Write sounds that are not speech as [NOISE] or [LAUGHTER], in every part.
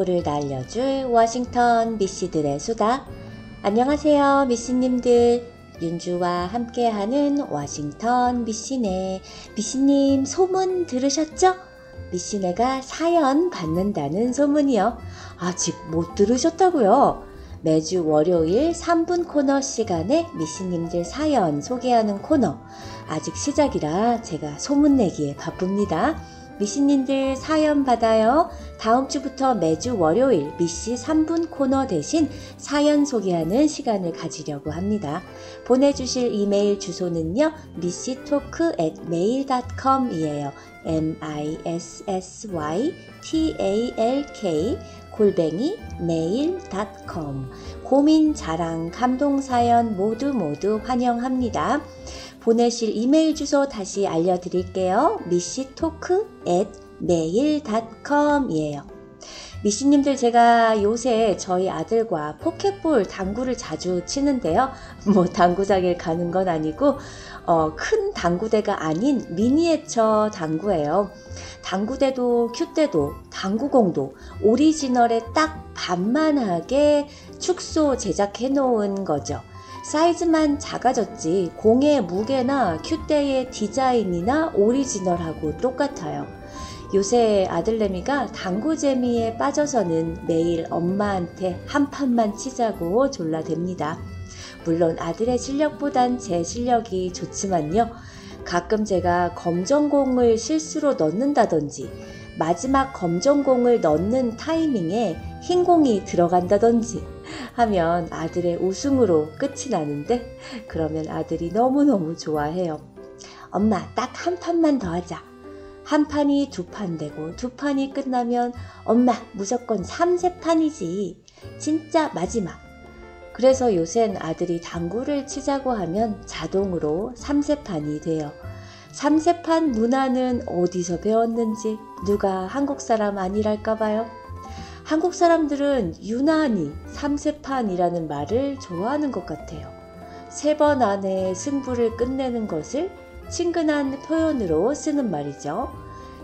오후를 날려줄 워싱턴 미씨들의 수다. 안녕하세요, 미씨님들. 윤주와 함께하는 워싱턴 미씨네. 미씨님 소문 들으셨죠? 미씨네가 사연 받는다는 소문이요. 아직 못 들으셨다고요? 매주 월요일 3분 코너 시간에 미씨님들 사연 소개하는 코너. 아직 시작이라 제가 소문내기에 바쁩니다. 미씨님들 사연 받아요. 다음 주부터 매주 월요일 미씨 3분 코너 대신 사연 소개하는 시간을 가지려고 합니다. 보내주실 이메일 주소는요. 미씨토크 at mail.com이에요. m-i-s-s-y-t-a-l-k 골뱅이 mail.com 고민, 자랑, 감동 사연 모두 모두 환영합니다. 보내실 이메일 주소 다시 알려드릴게요. 미씨토크 at mail.com이에요. 미씨님들 제가 요새 저희 아들과 포켓볼 당구를 자주 치는데요. [LAUGHS] 뭐 당구장에 가는 건 아니고 어, 큰 당구대가 아닌 미니에처 당구예요. 당구대도 큐대도 당구공도 오리지널에 딱 반만하게 축소 제작해 놓은 거죠. 사이즈만 작아졌지 공의 무게나 큐대의 디자인이나 오리지널하고 똑같아요. 요새 아들내미가 당구 재미에 빠져서는 매일 엄마한테 한 판만 치자고 졸라댑니다. 물론 아들의 실력보단 제 실력이 좋지만요. 가끔 제가 검정공을 실수로 넣는다든지 마지막 검정공을 넣는 타이밍에 흰 공이 들어간다든지 하면 아들의 웃음으로 끝이 나는데 그러면 아들이 너무너무 좋아해요. 엄마 딱 한 판만 더 하자. 한 판이 두 판 되고 두 판이 끝나면 엄마 무조건 3세 판이지. 진짜 마지막. 그래서 요샌 아들이 당구를 치자고 하면 자동으로 3세판이 돼요. 3세판 문화는 어디서 배웠는지 누가 한국 사람 아니랄까봐요. 한국 사람들은 유난히 3세판이라는 말을 좋아하는 것 같아요. 세 번 안에 승부를 끝내는 것을 친근한 표현으로 쓰는 말이죠.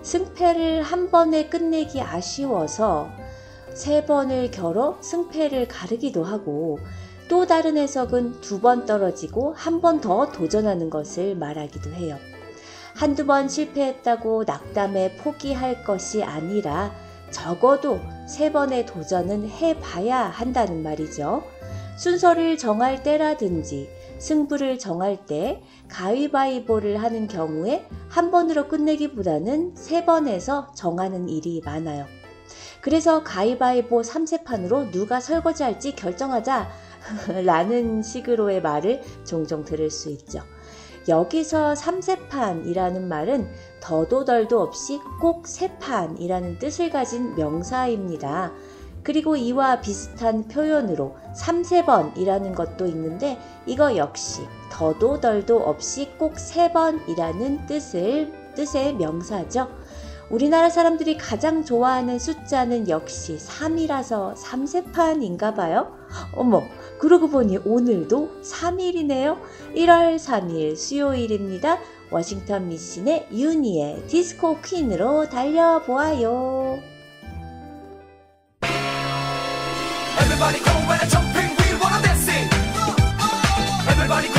승패를 한 번에 끝내기 아쉬워서 세 번을 겨뤄 승패를 가르기도 하고 또 다른 해석은 두 번 떨어지고 한 번 더 도전하는 것을 말하기도 해요. 한두 번 실패했다고 낙담해 포기할 것이 아니라 적어도 세 번의 도전은 해봐야 한다는 말이죠. 순서를 정할 때라든지 승부를 정할 때 가위바위보를 하는 경우에 한 번으로 끝내기보다는 세 번에서 정하는 일이 많아요. 그래서 가위바위보 3세판으로 누가 설거지할지 결정하자 [LAUGHS] 라는 식으로의 말을 종종 들을 수 있죠. 여기서 3세판이라는 말은 더도 덜도 없이 꼭 세 판이라는 뜻을 가진 명사입니다. 그리고 이와 비슷한 표현으로 3세번이라는 것도 있는데 이거 역시 더도 덜도 없이 꼭 3번이라는 뜻을 뜻의 명사죠. 우리나라 사람들이 가장 좋아하는 숫자는 역시 3이라서 3세판인가 봐요. 어머, 그러고 보니 오늘도 3일이네요. 1월 3일 수요일입니다. 워싱턴 미신의 유니의 디스코 퀸으로 달려보아요. Everybody go when I jumping, we wanna dancing. Everybody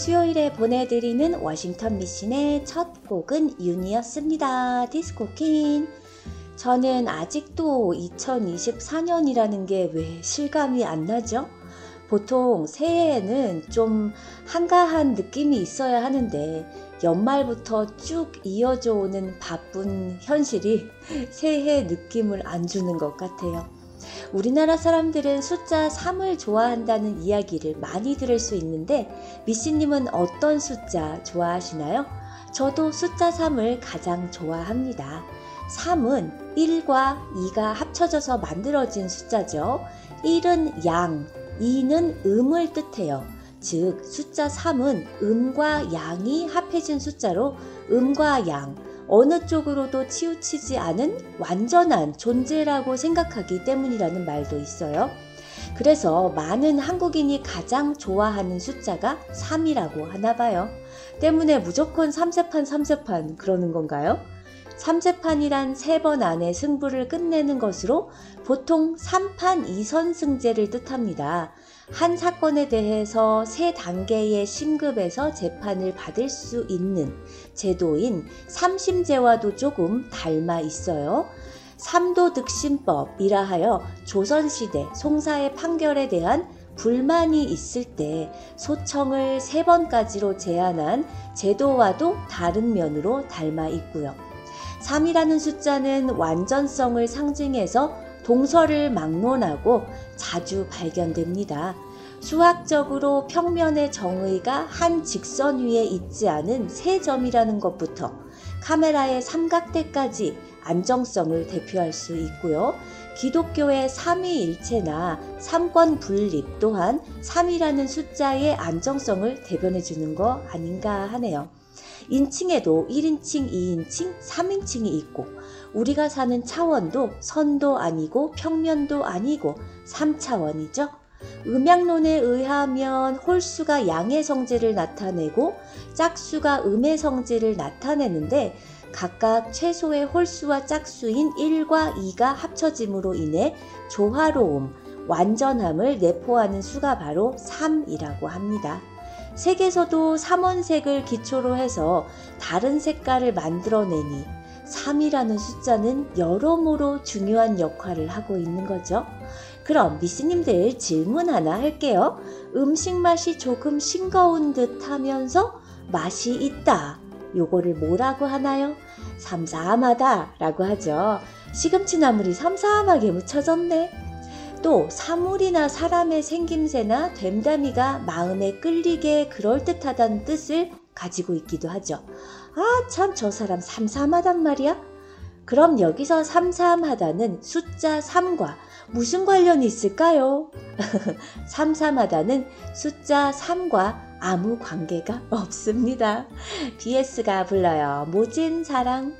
수요일에 보내드리는 워싱턴 미신의 첫 곡은 윤이었습니다. 디스코킹. 저는 아직도 2024년이라는 게 왜 실감이 안 나죠? 보통 새해에는 좀 한가한 느낌이 있어야 하는데 연말부터 쭉 이어져 오는 바쁜 현실이 [LAUGHS] 새해 느낌을 안 주는 것 같아요. 우리나라 사람들은 숫자 3을 좋아한다는 이야기를 많이 들을 수 있는데 미씨님은 어떤 숫자 좋아하시나요? 저도 숫자 3을 가장 좋아합니다. 3은 1과 2가 합쳐져서 만들어진 숫자죠. 1은 양, 2는 음을 뜻해요. 즉, 숫자 3은 음과 양이 합해진 숫자로 음과 양, 어느 쪽으로도 치우치지 않은 완전한 존재라고 생각하기 때문이라는 말도 있어요. 그래서 많은 한국인이 가장 좋아하는 숫자가 3이라고 하나 봐요. 때문에 무조건 3세판 3세판 그러는 건가요? 3세판이란 세번 안에 승부를 끝내는 것으로 보통 3판 2선승제를 뜻합니다. 한 사건에 대해서 세 단계의 심급에서 재판을 받을 수 있는 제도인 삼심제와도 조금 닮아 있어요. 삼도득심법이라 하여 조선시대 송사의 판결에 대한 불만이 있을 때 소청을 세 번까지로 제한한 제도와도 다른 면으로 닮아 있고요. 3이라는 숫자는 완전성을 상징해서 동서를 막론하고 자주 발견됩니다. 수학적으로 평면의 정의가 한 직선 위에 있지 않은 세 점이라는 것부터 카메라의 삼각대까지 안정성을 대표할 수 있고요. 기독교의 삼위일체나 삼권 분립 또한 3이라는 숫자의 안정성을 대변해 주는 거 아닌가 하네요. 인칭에도 1인칭, 2인칭, 3인칭이 있고 우리가 사는 차원도 선도 아니고 평면도 아니고 3차원이죠. 음양론에 의하면 홀수가 양의 성질을 나타내고 짝수가 음의 성질을 나타내는데 각각 최소의 홀수와 짝수인 1과 2가 합쳐짐으로 인해 조화로움, 완전함을 내포하는 수가 바로 3이라고 합니다. 색에서도 삼원색을 기초로 해서 다른 색깔을 만들어내니 3이라는 숫자는 여러모로 중요한 역할을 하고 있는 거죠. 그럼 미스님들 질문 하나 할게요. 음식 맛이 조금 싱거운 듯 하면서 맛이 있다. 요거를 뭐라고 하나요? 삼삼하다 라고 하죠. 시금치 나물이 삼삼하게 묻혀졌네. 또 사물이나 사람의 생김새나 됨다미가 마음에 끌리게 그럴듯하다는 뜻을 가지고 있기도 하죠. 아, 참, 저 사람 삼삼하단 말이야? 그럼 여기서 삼삼하다는 숫자 3과 무슨 관련이 있을까요? [LAUGHS] 삼삼하다는 숫자 3과 아무 관계가 없습니다. BS가 불러요. 모진 사랑.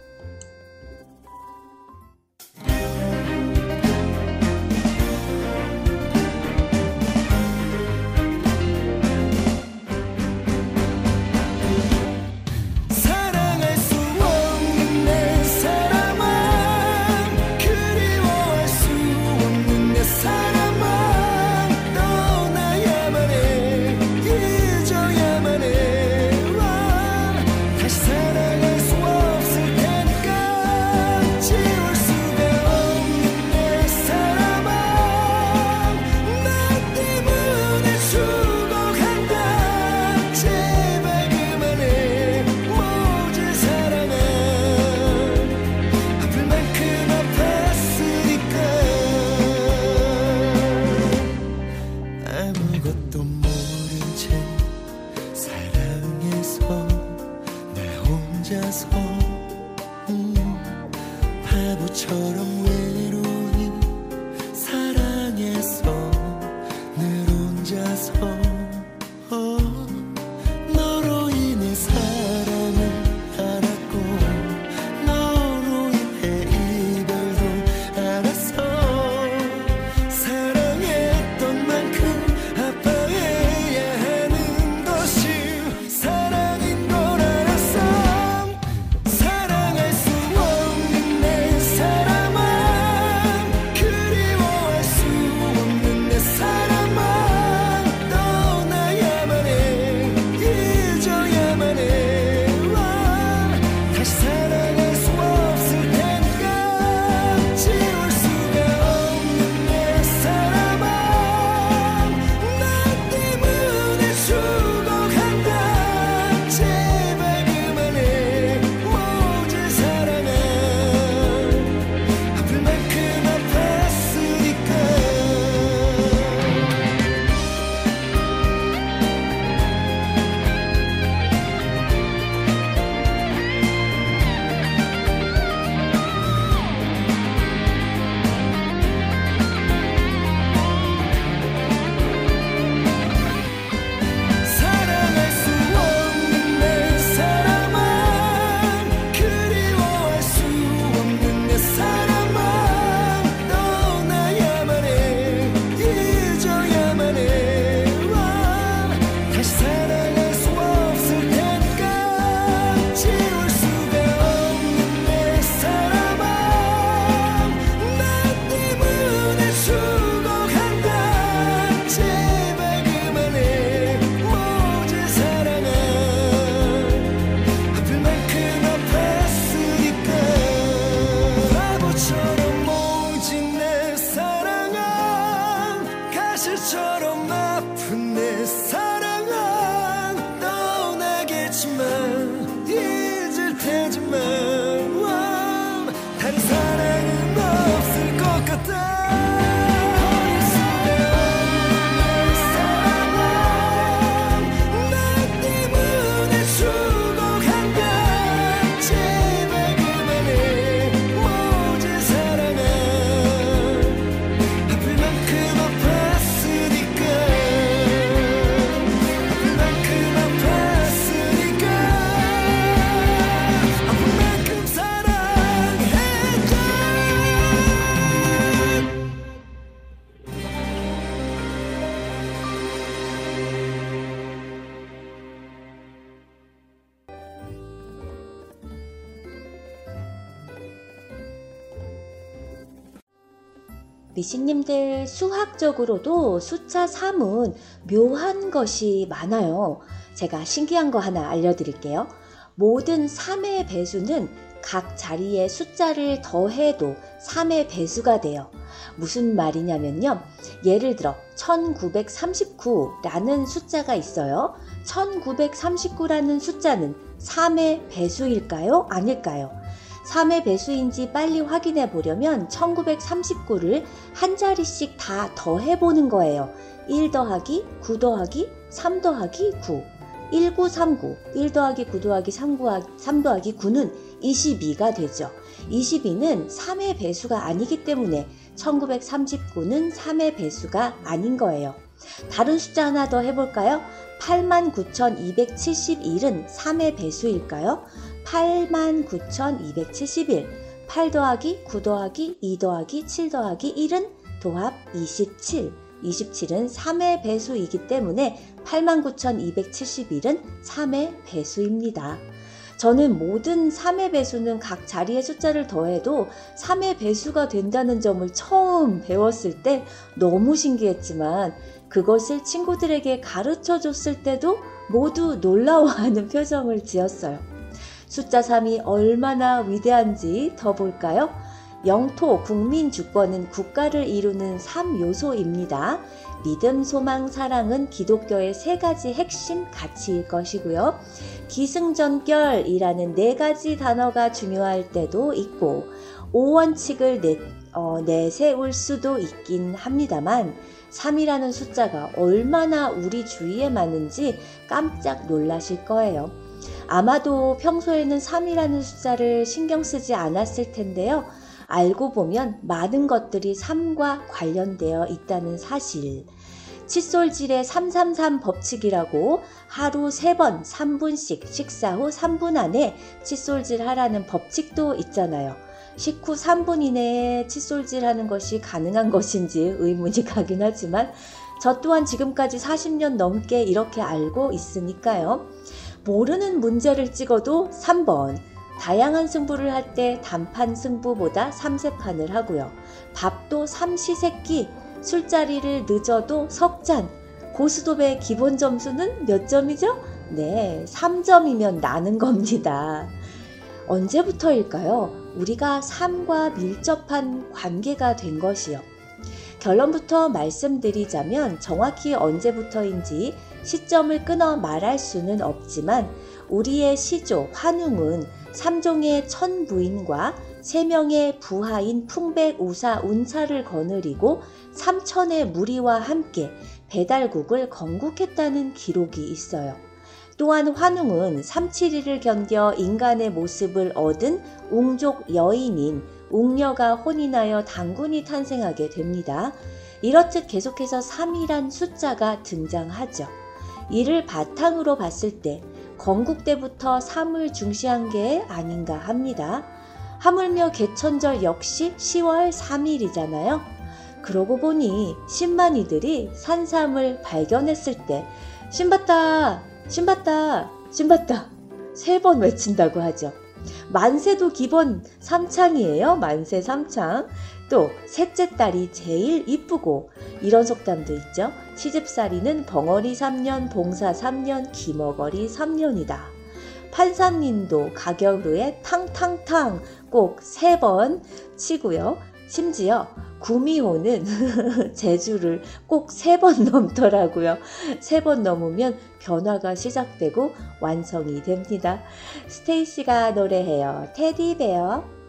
미신님들 수학적으로도 숫자 3은 묘한 것이 많아요. 제가 신기한 거 하나 알려드릴게요. 모든 3의 배수는 각 자리에 숫자를 더해도 3의 배수가 돼요. 무슨 말이냐면요. 예를 들어 1939라는 숫자가 있어요. 1939라는 숫자는 3의 배수일까요? 아닐까요? 3의 배수인지 빨리 확인해 보려면 1939를 한 자리씩 다 더해보는 거예요. 1 더하기 9 더하기 3 더하기 9. 1939, 1 더하기 9 더하기 3, 3 더하기 9는 22가 되죠. 22는 3의 배수가 아니기 때문에 1939는 3의 배수가 아닌 거예요. 다른 숫자 하나 더 해볼까요? 89,271은 3의 배수일까요? 89,271. 8 더하기 9 더하기 2 더하기 7 더하기 1은 도합 27. 27은 3의 배수이기 때문에 89,271은 3의 배수입니다. 저는 모든 3의 배수는 각 자리의 숫자를 더해도 3의 배수가 된다는 점을 처음 배웠을 때 너무 신기했지만 그것을 친구들에게 가르쳐 줬을 때도 모두 놀라워하는 [LAUGHS] 표정을 지었어요. 숫자 3이 얼마나 위대한지 더 볼까요? 영토, 국민, 주권은 국가를 이루는 3요소입니다. 믿음, 소망, 사랑은 기독교의 세 가지 핵심 가치일 것이고요. 기승전결이라는 네 가지 단어가 중요할 때도 있고, 오원칙을 내, 어, 내세울 수도 있긴 합니다만, 3이라는 숫자가 얼마나 우리 주위에 많은지 깜짝 놀라실 거예요. 아마도 평소에는 3이라는 숫자를 신경 쓰지 않았을 텐데요. 알고 보면 많은 것들이 3과 관련되어 있다는 사실. 칫솔질의 333 법칙이라고 하루 3번 3분씩 식사 후 3분 안에 칫솔질 하라는 법칙도 있잖아요. 식후 3분 이내에 칫솔질 하는 것이 가능한 것인지 의문이 가긴 하지만 저 또한 지금까지 40년 넘게 이렇게 알고 있으니까요. 모르는 문제를 찍어도 3번. 다양한 승부를 할 때 단판 승부보다 3세판을 하고요. 밥도 3시세끼, 술자리를 늦어도 석잔. 고스톱의 기본 점수는 몇 점이죠? 네, 3점이면 나는 겁니다. 언제부터일까요? 우리가 삶과 밀접한 관계가 된 것이요. 결론부터 말씀드리자면 정확히 언제부터인지 시점을 끊어 말할 수는 없지만 우리의 시조 환웅은 삼종의 천부인과 세 명의 부하인 풍백, 우사, 운차를 거느리고 삼천의 무리와 함께 배달국을 건국했다는 기록이 있어요. 또한 환웅은 삼칠이를 견뎌 인간의 모습을 얻은 웅족 여인인 웅녀가 혼인하여 당군이 탄생하게 됩니다. 이렇듯 계속해서 3이란 숫자가 등장하죠. 이를 바탕으로 봤을 때 건국 때부터 3을 중시한 게 아닌가 합니다. 하물며 개천절 역시 10월 3일이잖아요. 그러고 보니 신만이들이 산삼을 발견했을 때 신봤다, 신봤다, 신봤다 세 번 외친다고 하죠. 만세도 기본 삼창이에요. 만세 삼창. 또 셋째 딸이 제일 이쁘고 이런 속담도 있죠. 시집살이는 벙어리 3년, 봉사 3년, 기머거리 3년이다. 판사님도 가격 후에 탕탕탕 꼭 세 번 치고요. 심지어 구미호는 [LAUGHS] 제주를 꼭 세 번 넘더라고요. 세 번 넘으면 변화가 시작되고 완성이 됩니다. 스테이시가 노래해요. 테디베어.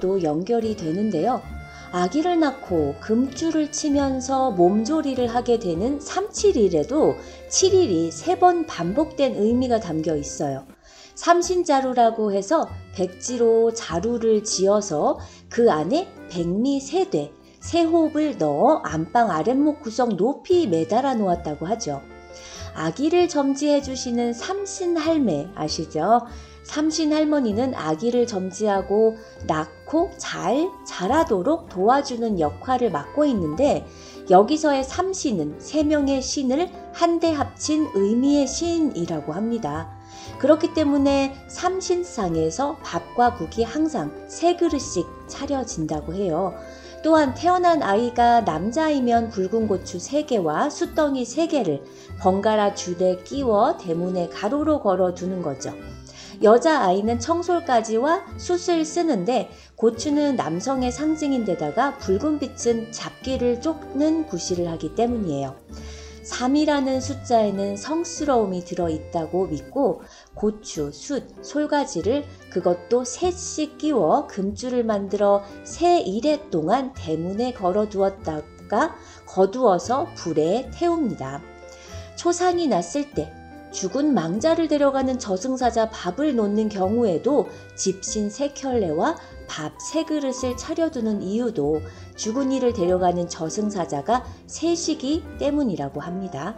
의미로도 연결이 되는데요. 아기를 낳고 금줄을 치면서 몸조리를 하게 되는 371에도 7일이 세 번 반복된 의미가 담겨 있어요. 삼신자루라고 해서 백지로 자루를 지어서 그 안에 백미 세대, 세홉을 넣어 안방 아랫목 구석 높이 매달아 놓았다고 하죠. 아기를 점지해 주시는 삼신 할매 아시죠? 삼신 할머니는 아기를 점지하고 낳고 잘 자라도록 도와주는 역할을 맡고 있는데 여기서의 삼신은 세 명의 신을 한데 합친 의미의 신이라고 합니다. 그렇기 때문에 삼신상에서 밥과 국이 항상 세 그릇씩 차려진다고 해요. 또한 태어난 아이가 남자이면 붉은 고추 3개와 숯덩이 3개를 번갈아 줄에 끼워 대문에 가로로 걸어 두는 거죠. 여자 아이는 청솔까지와 숯을 쓰는데 고추는 남성의 상징인데다가 붉은 빛은 잡기를 쫓는 구실을 하기 때문이에요. 3이라는 숫자에는 성스러움이 들어있다고 믿고 고추, 숯, 솔가지를 그것도 셋씩 끼워 금줄을 만들어 세 일해 동안 대문에 걸어 두었다가 거두어서 불에 태웁니다. 초상이 났을 때 죽은 망자를 데려가는 저승사자 밥을 놓는 경우에도 집신 세 켤레와 밥 세 그릇을 차려두는 이유도 죽은 이를 데려가는 저승사자가 세시기 때문이라고 합니다.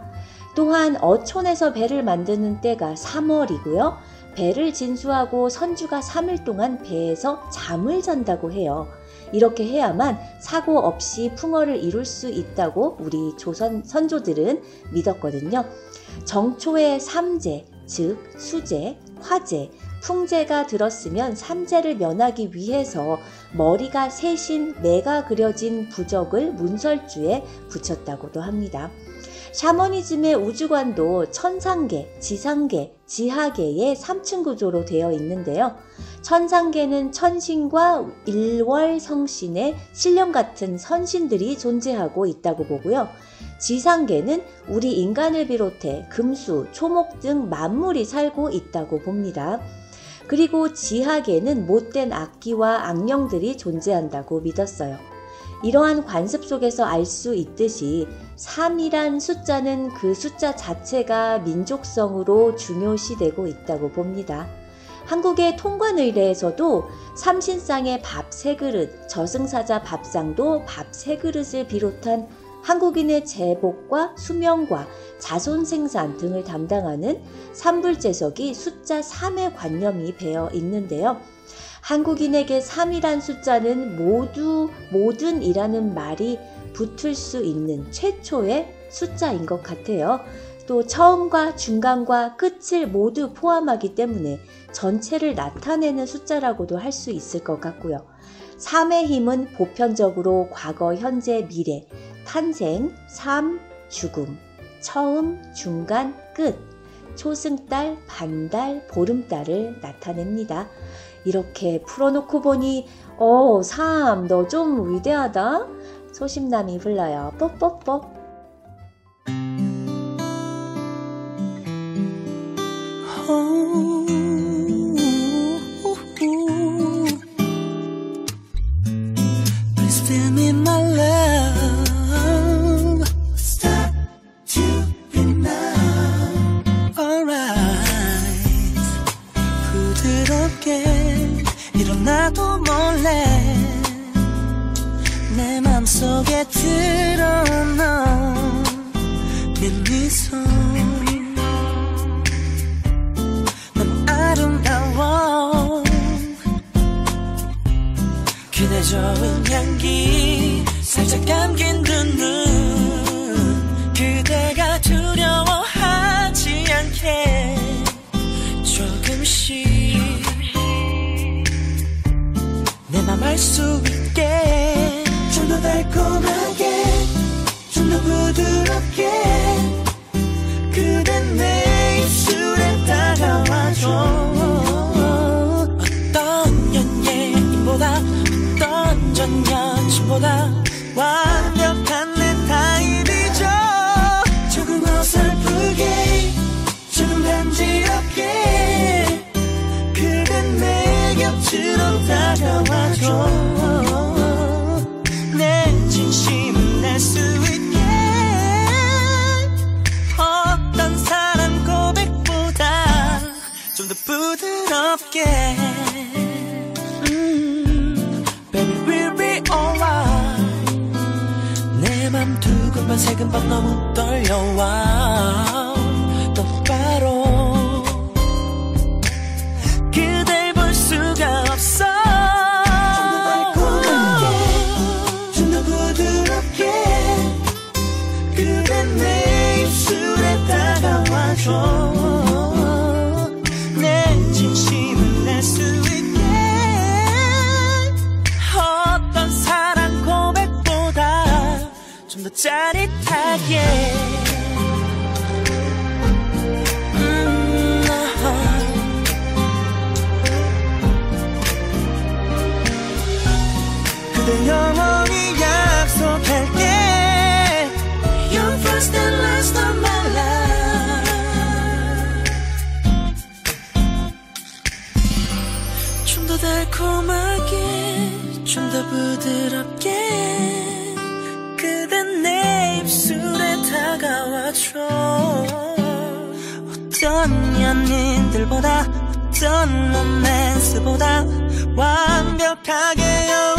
또한 어촌에서 배를 만드는 때가 3월이고요. 배를 진수하고 선주가 3일 동안 배에서 잠을 잔다고 해요. 이렇게 해야만 사고 없이 풍어를 이룰 수 있다고 우리 조선 선조들은 믿었거든요. 정초에 삼재, 즉 수재, 화재, 풍재가 들었으면 삼재를 면하기 위해서 머리가 셋인 매가 그려진 부적을 문설주에 붙였다고도 합니다. 샤머니즘의 우주관도 천상계, 지상계, 지하계의 3층 구조로 되어 있는데요. 천상계는 천신과 일월 성신의 신령 같은 선신들이 존재하고 있다고 보고요. 지상계는 우리 인간을 비롯해 금수, 초목 등 만물이 살고 있다고 봅니다. 그리고 지하계는 못된 악기와 악령들이 존재한다고 믿었어요. 이러한 관습 속에서 알 수 있듯이 3이란 숫자는 그 숫자 자체가 민족성으로 중요시되고 있다고 봅니다. 한국의 통관의례에서도 삼신상의 밥 세 그릇, 저승사자 밥상도 밥 세 그릇을 비롯한 한국인의 제복과 수명과 자손 생산 등을 담당하는 삼불제석이 숫자 3의 관념이 배어 있는데요. 한국인에게 3이란 숫자는 모두 모든 이라는 말이 붙을 수 있는 최초의 숫자인 것 같아요. 또 처음과 중간과 끝을 모두 포함하기 때문에 전체를 나타내는 숫자라고도 할 수 있을 것 같고요. 3의 힘은 보편적으로 과거, 현재, 미래, 탄생, 삶, 죽음, 처음, 중간, 끝, 초승달, 반달, 보름달을 나타냅니다. 이렇게 풀어놓고 보니 어, 삶, 너 좀 위대하다. 소심남이 불러요. 뽀뽀뽀. 좀더 부드럽게. 음, Baby we'll be alright. 내맘 두근반 세근반 너무 떨려와 어떤 연인들보다 어떤 로맨스보다 완벽하게 어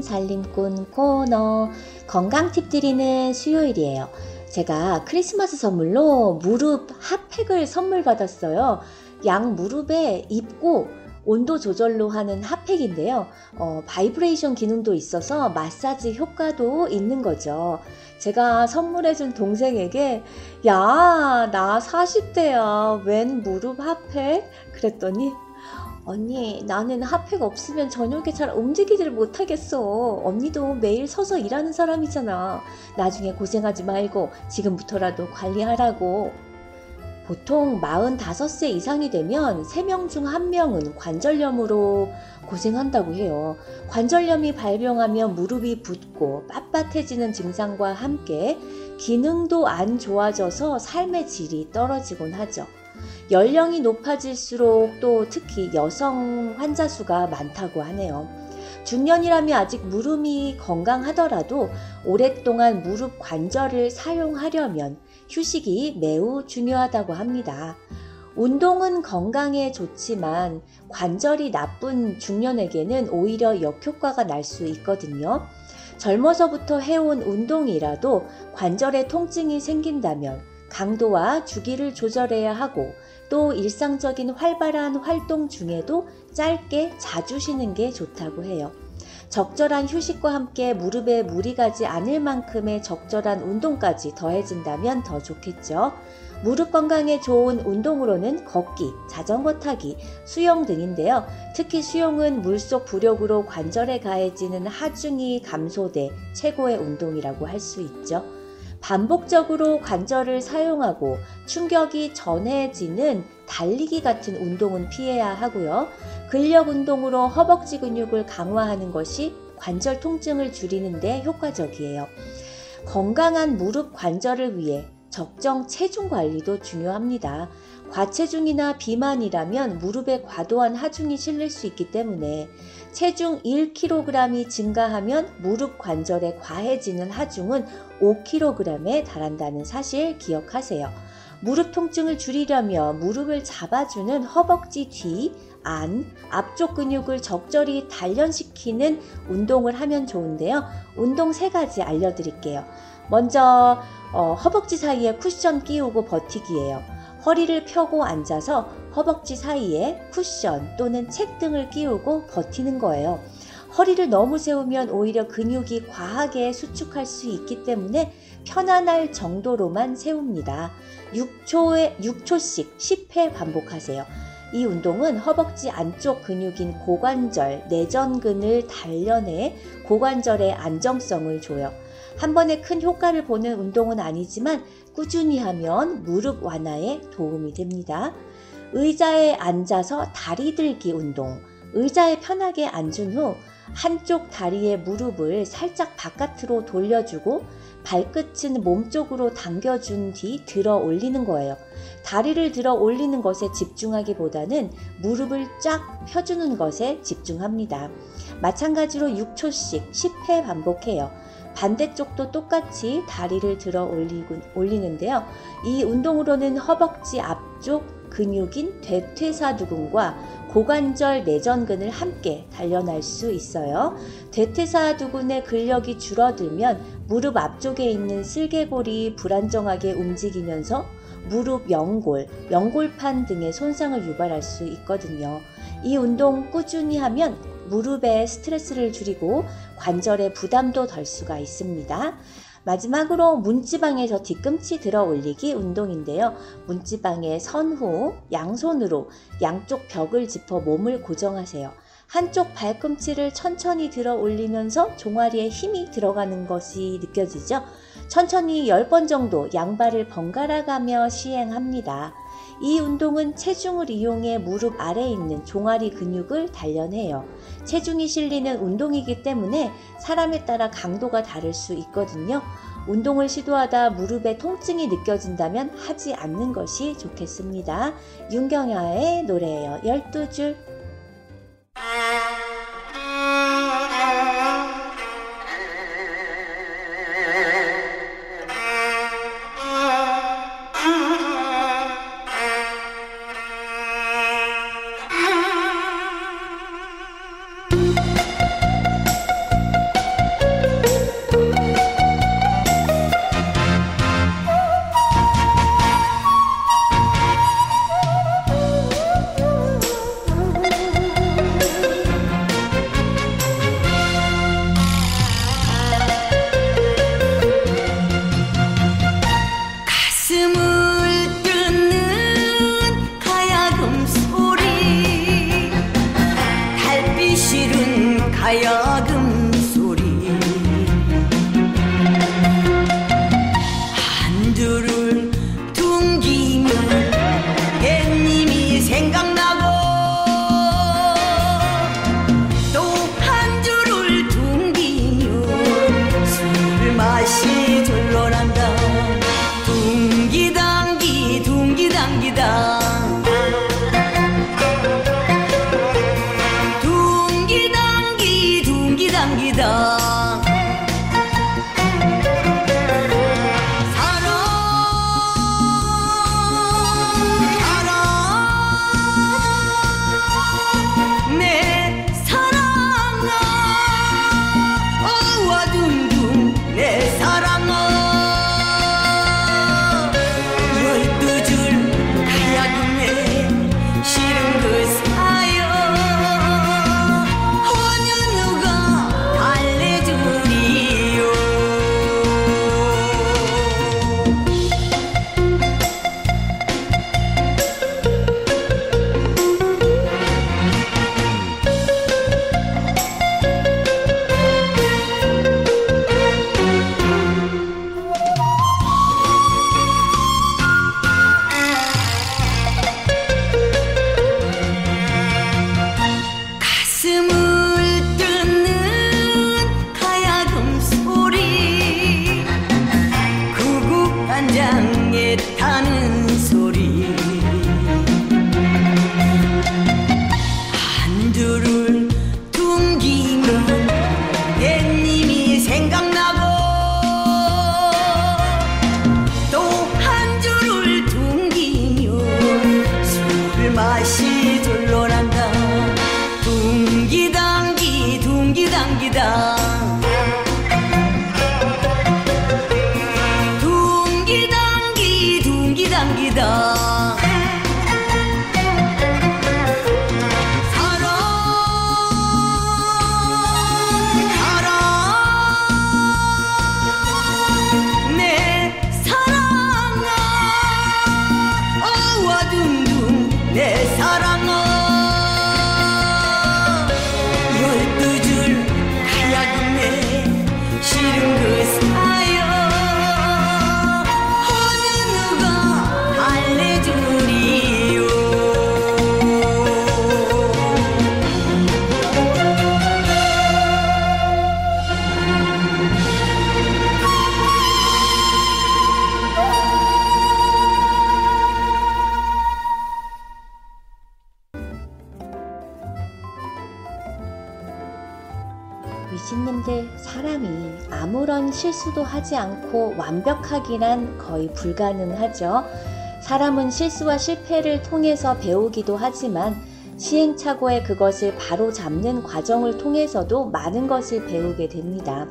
3분 살림꾼 코너 건강 팁 드리는 수요일이에요. 제가 크리스마스 선물로 무릎 핫팩을 선물 받았어요. 양 무릎에 입고 온도 조절로 하는 핫팩인데요. 어, 바이브레이션 기능도 있어서 마사지 효과도 있는 거죠. 제가 선물해준 동생에게 야, 나 40대야. 웬 무릎 핫팩? 그랬더니 언니, 나는 핫팩 없으면 저녁에 잘 움직이지를 못하겠어. 언니도 매일 서서 일하는 사람이잖아. 나중에 고생하지 말고 지금부터라도 관리하라고. 보통 45세 이상이 되면 3명 중 1명은 관절염으로 고생한다고 해요. 관절염이 발병하면 무릎이 붓고 빳빳해지는 증상과 함께 기능도 안 좋아져서 삶의 질이 떨어지곤 하죠. 연령이 높아질수록 또 특히 여성 환자 수가 많다고 하네요. 중년이라면 아직 무릎이 건강하더라도 오랫동안 무릎 관절을 사용하려면 휴식이 매우 중요하다고 합니다. 운동은 건강에 좋지만 관절이 나쁜 중년에게는 오히려 역효과가 날 수 있거든요. 젊어서부터 해온 운동이라도 관절에 통증이 생긴다면 강도와 주기를 조절해야 하고 또 일상적인 활발한 활동 중에도 짧게 자주 쉬는 게 좋다고 해요. 적절한 휴식과 함께 무릎에 무리 가지 않을 만큼의 적절한 운동까지 더해진다면 더 좋겠죠. 무릎 건강에 좋은 운동으로는 걷기, 자전거 타기, 수영 등인데요. 특히 수영은 물속 부력으로 관절에 가해지는 하중이 감소돼 최고의 운동이라고 할 수 있죠. 반복적으로 관절을 사용하고 충격이 전해지는 달리기 같은 운동은 피해야 하고요. 근력 운동으로 허벅지 근육을 강화하는 것이 관절 통증을 줄이는데 효과적이에요. 건강한 무릎 관절을 위해 적정 체중 관리도 중요합니다. 과체중이나 비만이라면 무릎에 과도한 하중이 실릴 수 있기 때문에 체중 1kg이 증가하면 무릎 관절에 과해지는 하중은 5kg에 달한다는 사실 기억하세요. 무릎 통증을 줄이려면 무릎을 잡아주는 허벅지 뒤, 안, 앞쪽 근육을 적절히 단련시키는 운동을 하면 좋은데요. 운동 세 가지 알려드릴게요. 먼저 어, 허벅지 사이에 쿠션 끼우고 버티기예요. 허리를 펴고 앉아서 허벅지 사이에 쿠션 또는 책 등을 끼우고 버티는 거예요. 허리를 너무 세우면 오히려 근육이 과하게 수축할 수 있기 때문에 편안할 정도로만 세웁니다. 6초에 6초씩 10회 반복하세요. 이 운동은 허벅지 안쪽 근육인 고관절, 내전근을 단련해 고관절의 안정성을 줘요. 한 번에 큰 효과를 보는 운동은 아니지만 꾸준히 하면 무릎 완화에 도움이 됩니다. 의자에 앉아서 다리 들기 운동. 의자에 편하게 앉은 후 한쪽 다리의 무릎을 살짝 바깥으로 돌려주고 발끝은 몸쪽으로 당겨준 뒤 들어 올리는 거예요. 다리를 들어 올리는 것에 집중하기보다는 무릎을 쫙 펴주는 것에 집중합니다. 마찬가지로 6초씩 10회 반복해요. 반대쪽도 똑같이 다리를 들어 올리는데요. 이 운동으로는 허벅지 앞쪽 근육인 대퇴사두근과 고관절 내전근을 함께 단련할 수 있어요. 대퇴사두근의 근력이 줄어들면 무릎 앞쪽에 있는 슬개골이 불안정하게 움직이면서 무릎 연골, 연골판 등의 손상을 유발할 수 있거든요. 이 운동 꾸준히 하면 무릎의 스트레스를 줄이고 관절의 부담도 덜 수가 있습니다. 마지막으로 문지방에서 뒤꿈치 들어 올리기 운동인데요. 문지방에 선 후 양손으로 양쪽 벽을 짚어 몸을 고정하세요. 한쪽 발꿈치를 천천히 들어 올리면서 종아리에 힘이 들어가는 것이 느껴지죠? 천천히 10번 정도 양발을 번갈아 가며 시행합니다. 이 운동은 체중을 이용해 무릎 아래에 있는 종아리 근육을 단련해요. 체중이 실리는 운동이기 때문에 사람에 따라 강도가 다를 수 있거든요. 운동을 시도하다 무릎에 통증이 느껴진다면 하지 않는 것이 좋겠습니다. 윤경야의 노래예요. 12줄. 하지 않고 완벽하기란 거의 불가능하죠. 사람은 실수와 실패를 통해서 배우기도 하지만 시행착오에 그것을 바로 잡는 과정을 통해서도 많은 것을 배우게 됩니다.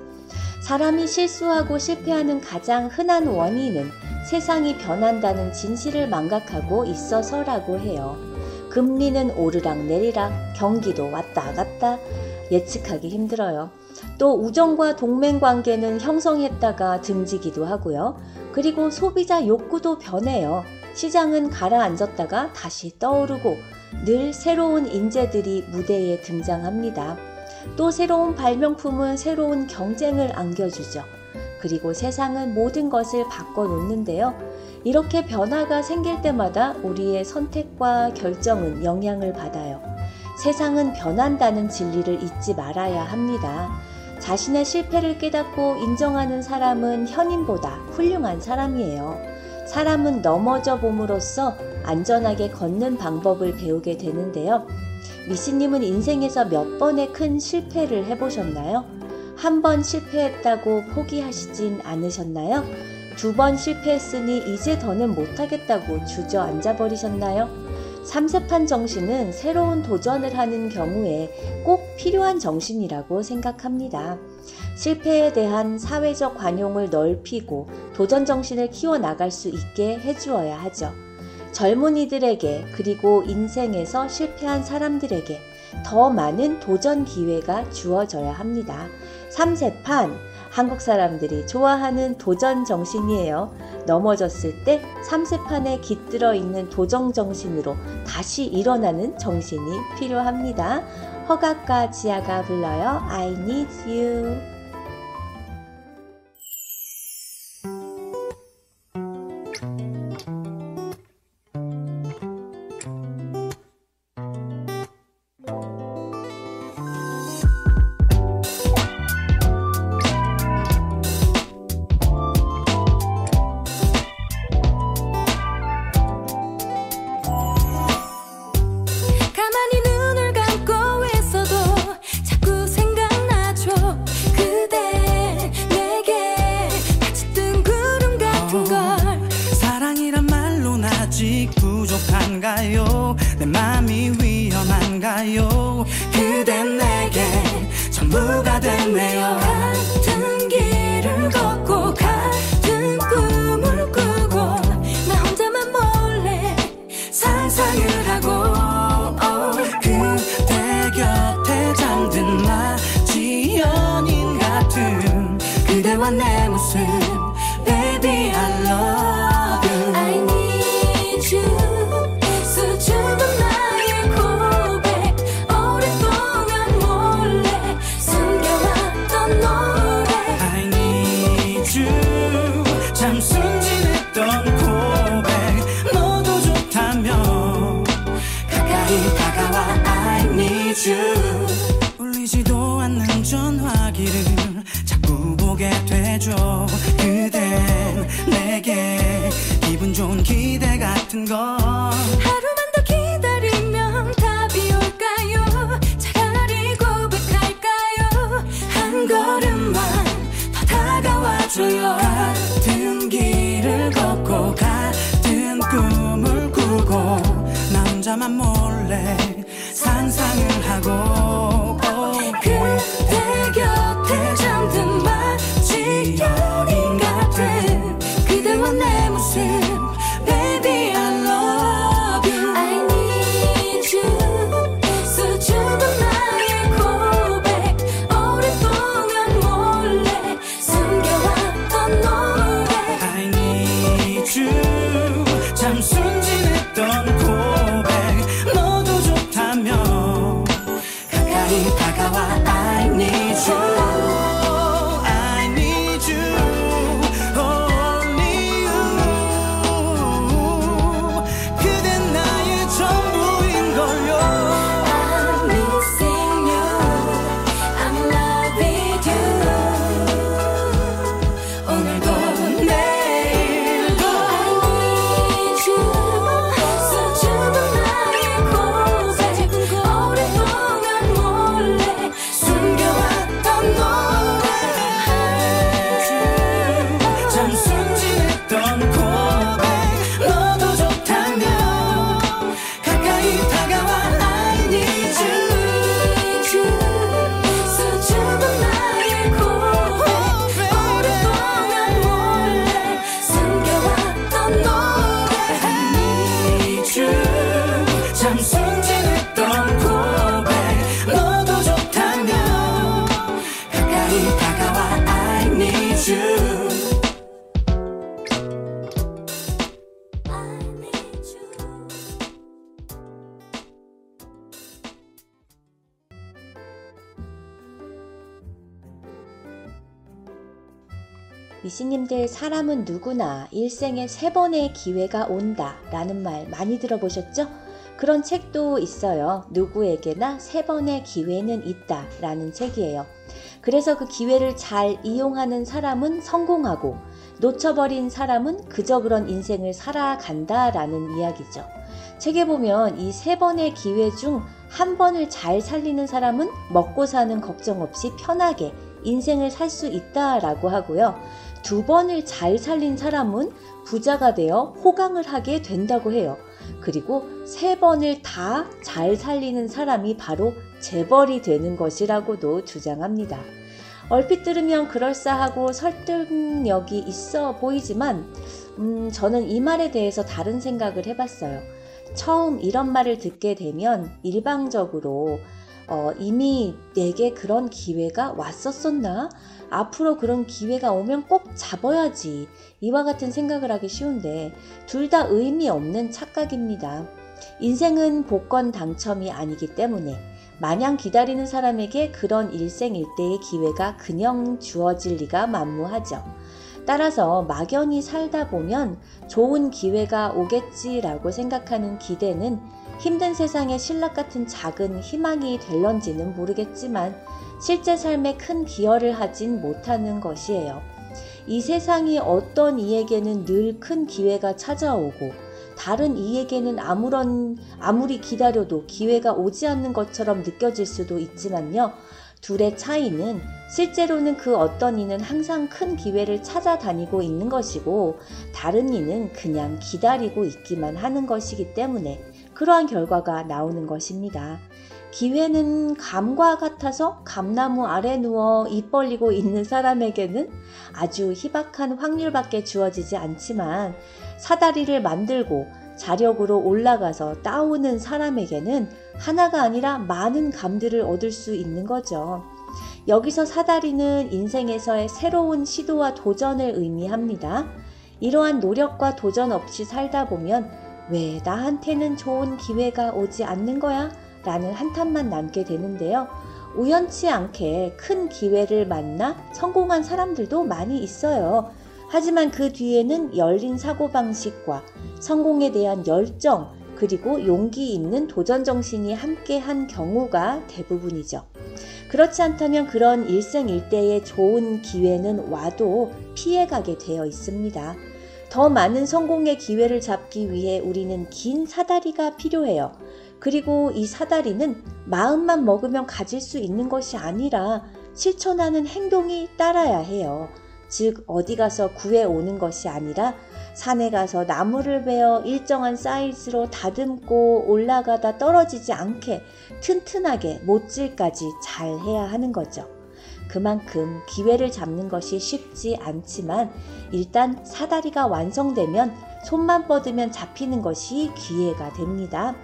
사람이 실수하고 실패하는 가장 흔한 원인은 세상이 변한다는 진실을 망각하고 있어서라고 해요. 금리는 오르락 내리락, 경기도 왔다 갔다, 예측하기 힘들어요. 또 우정과 동맹 관계는 형성했다가 등지기도 하고요. 그리고 소비자 욕구도 변해요. 시장은 가라앉았다가 다시 떠오르고 늘 새로운 인재들이 무대에 등장합니다. 또 새로운 발명품은 새로운 경쟁을 안겨주죠. 그리고 세상은 모든 것을 바꿔놓는데요. 이렇게 변화가 생길 때마다 우리의 선택과 결정은 영향을 받아요. 세상은 변한다는 진리를 잊지 말아야 합니다. 자신의 실패를 깨닫고 인정하는 사람은 현인보다 훌륭한 사람이에요. 사람은 넘어져 봄으로써 안전하게 걷는 방법을 배우게 되는데요. 미씨님은 인생에서 몇 번의 큰 실패를 해보셨나요? 한 번 실패했다고 포기하시진 않으셨나요? 두 번 실패했으니 이제 더는 못하겠다고 주저앉아 버리셨나요? 삼세판 정신은 새로운 도전을 하는 경우에 꼭 필요한 정신이라고 생각합니다. 실패에 대한 사회적 관용을 넓히고 도전 정신을 키워나갈 수 있게 해주어야 하죠. 젊은이들에게 그리고 인생에서 실패한 사람들에게 더 많은 도전 기회가 주어져야 합니다. 3세판 한국 사람들이 좋아하는 도전 정신이에요. 넘어졌을 때 3세판에 깃들어 있는 도정 정신으로 다시 일어나는 정신이 필요합니다. 허각과 지아가 불러요. I need you. 미씨님들 사람은 누구나 일생에 세 번의 기회가 온다 라는 말 많이 들어보셨죠? 그런 책도 있어요. 누구에게나 세 번의 기회는 있다 라는 책이에요. 그래서 그 기회를 잘 이용하는 사람은 성공하고 놓쳐버린 사람은 그저 그런 인생을 살아간다 라는 이야기죠. 책에 보면 이 세 번의 기회 중 한 번을 잘 살리는 사람은 먹고 사는 걱정 없이 편하게 인생을 살 수 있다 라고 하고요. 두 번을 잘 살린 사람은 부자가 되어 호강을 하게 된다고 해요. 그리고 세 번을 다 잘 살리는 사람이 바로 재벌이 되는 것이라고도 주장합니다. 얼핏 들으면 그럴싸하고 설득력이 있어 보이지만, 음, 저는 이 말에 대해서 다른 생각을 해봤어요. 처음 이런 말을 듣게 되면 일방적으로 어, 이미 내게 그런 기회가 왔었었나? 앞으로 그런 기회가 오면 꼭 잡아야지. 이와 같은 생각을 하기 쉬운데 둘 다 의미 없는 착각입니다. 인생은 복권 당첨이 아니기 때문에 마냥 기다리는 사람에게 그런 일생일대의 기회가 그냥 주어질 리가 만무하죠. 따라서 막연히 살다 보면 좋은 기회가 오겠지라고 생각하는 기대는 힘든 세상의 신락 같은 작은 희망이 될런지는 모르겠지만 실제 삶에 큰 기여를 하진 못하는 것이에요. 이 세상이 어떤 이에게는 늘 큰 기회가 찾아오고 다른 이에게는 아무런 아무리 기다려도 기회가 오지 않는 것처럼 느껴질 수도 있지만요. 둘의 차이는 실제로는 그 어떤 이는 항상 큰 기회를 찾아다니고 있는 것이고 다른 이는 그냥 기다리고 있기만 하는 것이기 때문에 그러한 결과가 나오는 것입니다. 기회는 감과 같아서 감나무 아래 누워 입 벌리고 있는 사람에게는 아주 희박한 확률밖에 주어지지 않지만 사다리를 만들고 자력으로 올라가서 따오는 사람에게는 하나가 아니라 많은 감들을 얻을 수 있는 거죠. 여기서 사다리는 인생에서의 새로운 시도와 도전을 의미합니다. 이러한 노력과 도전 없이 살다 보면 왜 나한테는 좋은 기회가 오지 않는 거야? 라는 한탄만 남게 되는데요. 우연치 않게 큰 기회를 만나 성공한 사람들도 많이 있어요. 하지만 그 뒤에는 열린 사고방식과 성공에 대한 열정, 그리고 용기 있는 도전 정신이 함께 한 경우가 대부분이죠. 그렇지 않다면 그런 일생일대의 좋은 기회는 와도 피해가게 되어 있습니다. 더 많은 성공의 기회를 잡기 위해 우리는 긴 사다리가 필요해요. 그리고 이 사다리는 마음만 먹으면 가질 수 있는 것이 아니라 실천하는 행동이 따라야 해요. 즉, 어디 가서 구해 오는 것이 아니라 산에 가서 나무를 베어 일정한 사이즈로 다듬고 올라가다 떨어지지 않게 튼튼하게 못질까지 잘 해야 하는 거죠. 그만큼 기회를 잡는 것이 쉽지 않지만 일단 사다리가 완성되면 손만 뻗으면 잡히는 것이 기회가 됩니다.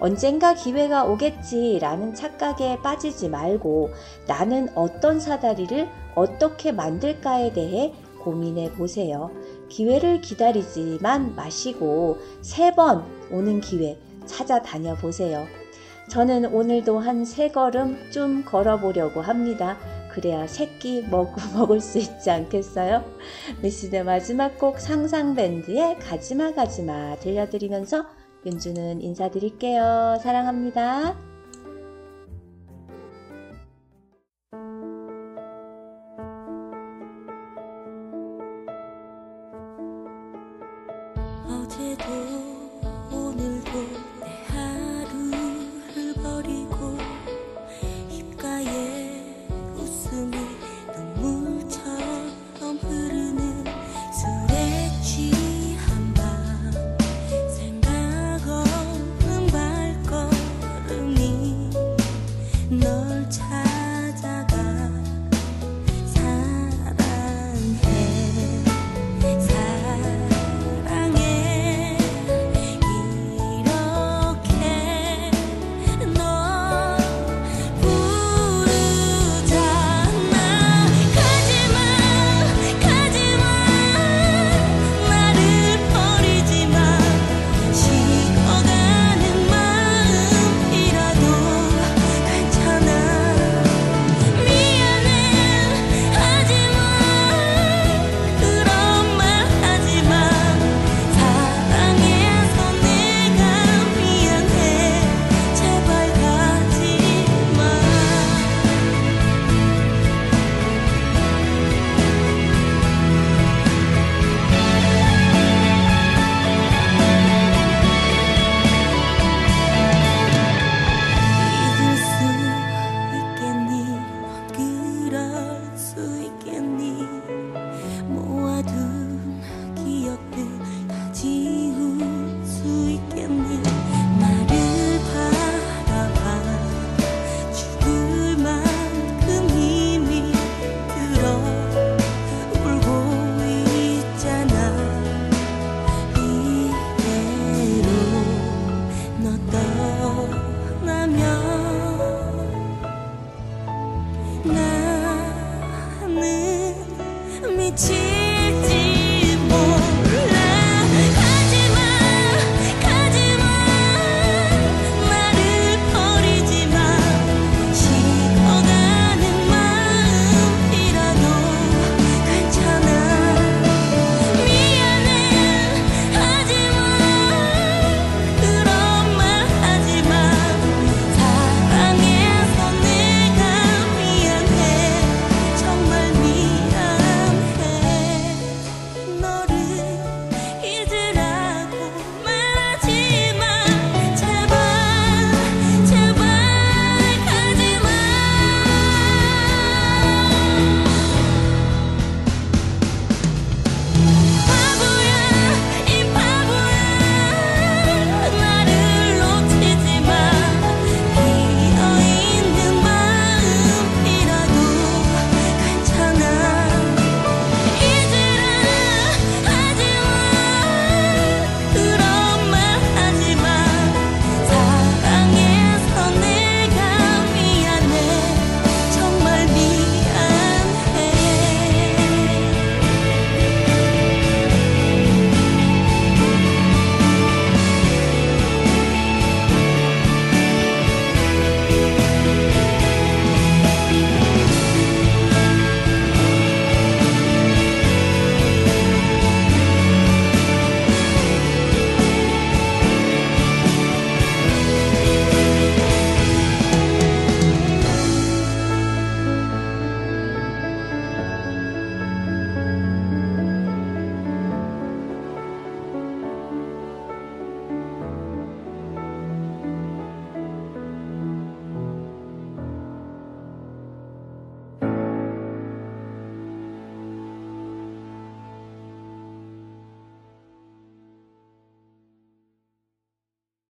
언젠가 기회가 오겠지라는 착각에 빠지지 말고 나는 어떤 사다리를 어떻게 만들까에 대해 고민해 보세요. 기회를 기다리지만 마시고 세 번 오는 기회 찾아다녀 보세요. 저는 오늘도 한 세 걸음 좀 걸어보려고 합니다. 그래야 새끼 먹, [LAUGHS] 먹을 수 있지 않겠어요? 미스의 마지막 곡 상상밴드의 가지마 가지마 들려드리면서 윤주는 인사드릴게요. 사랑합니다.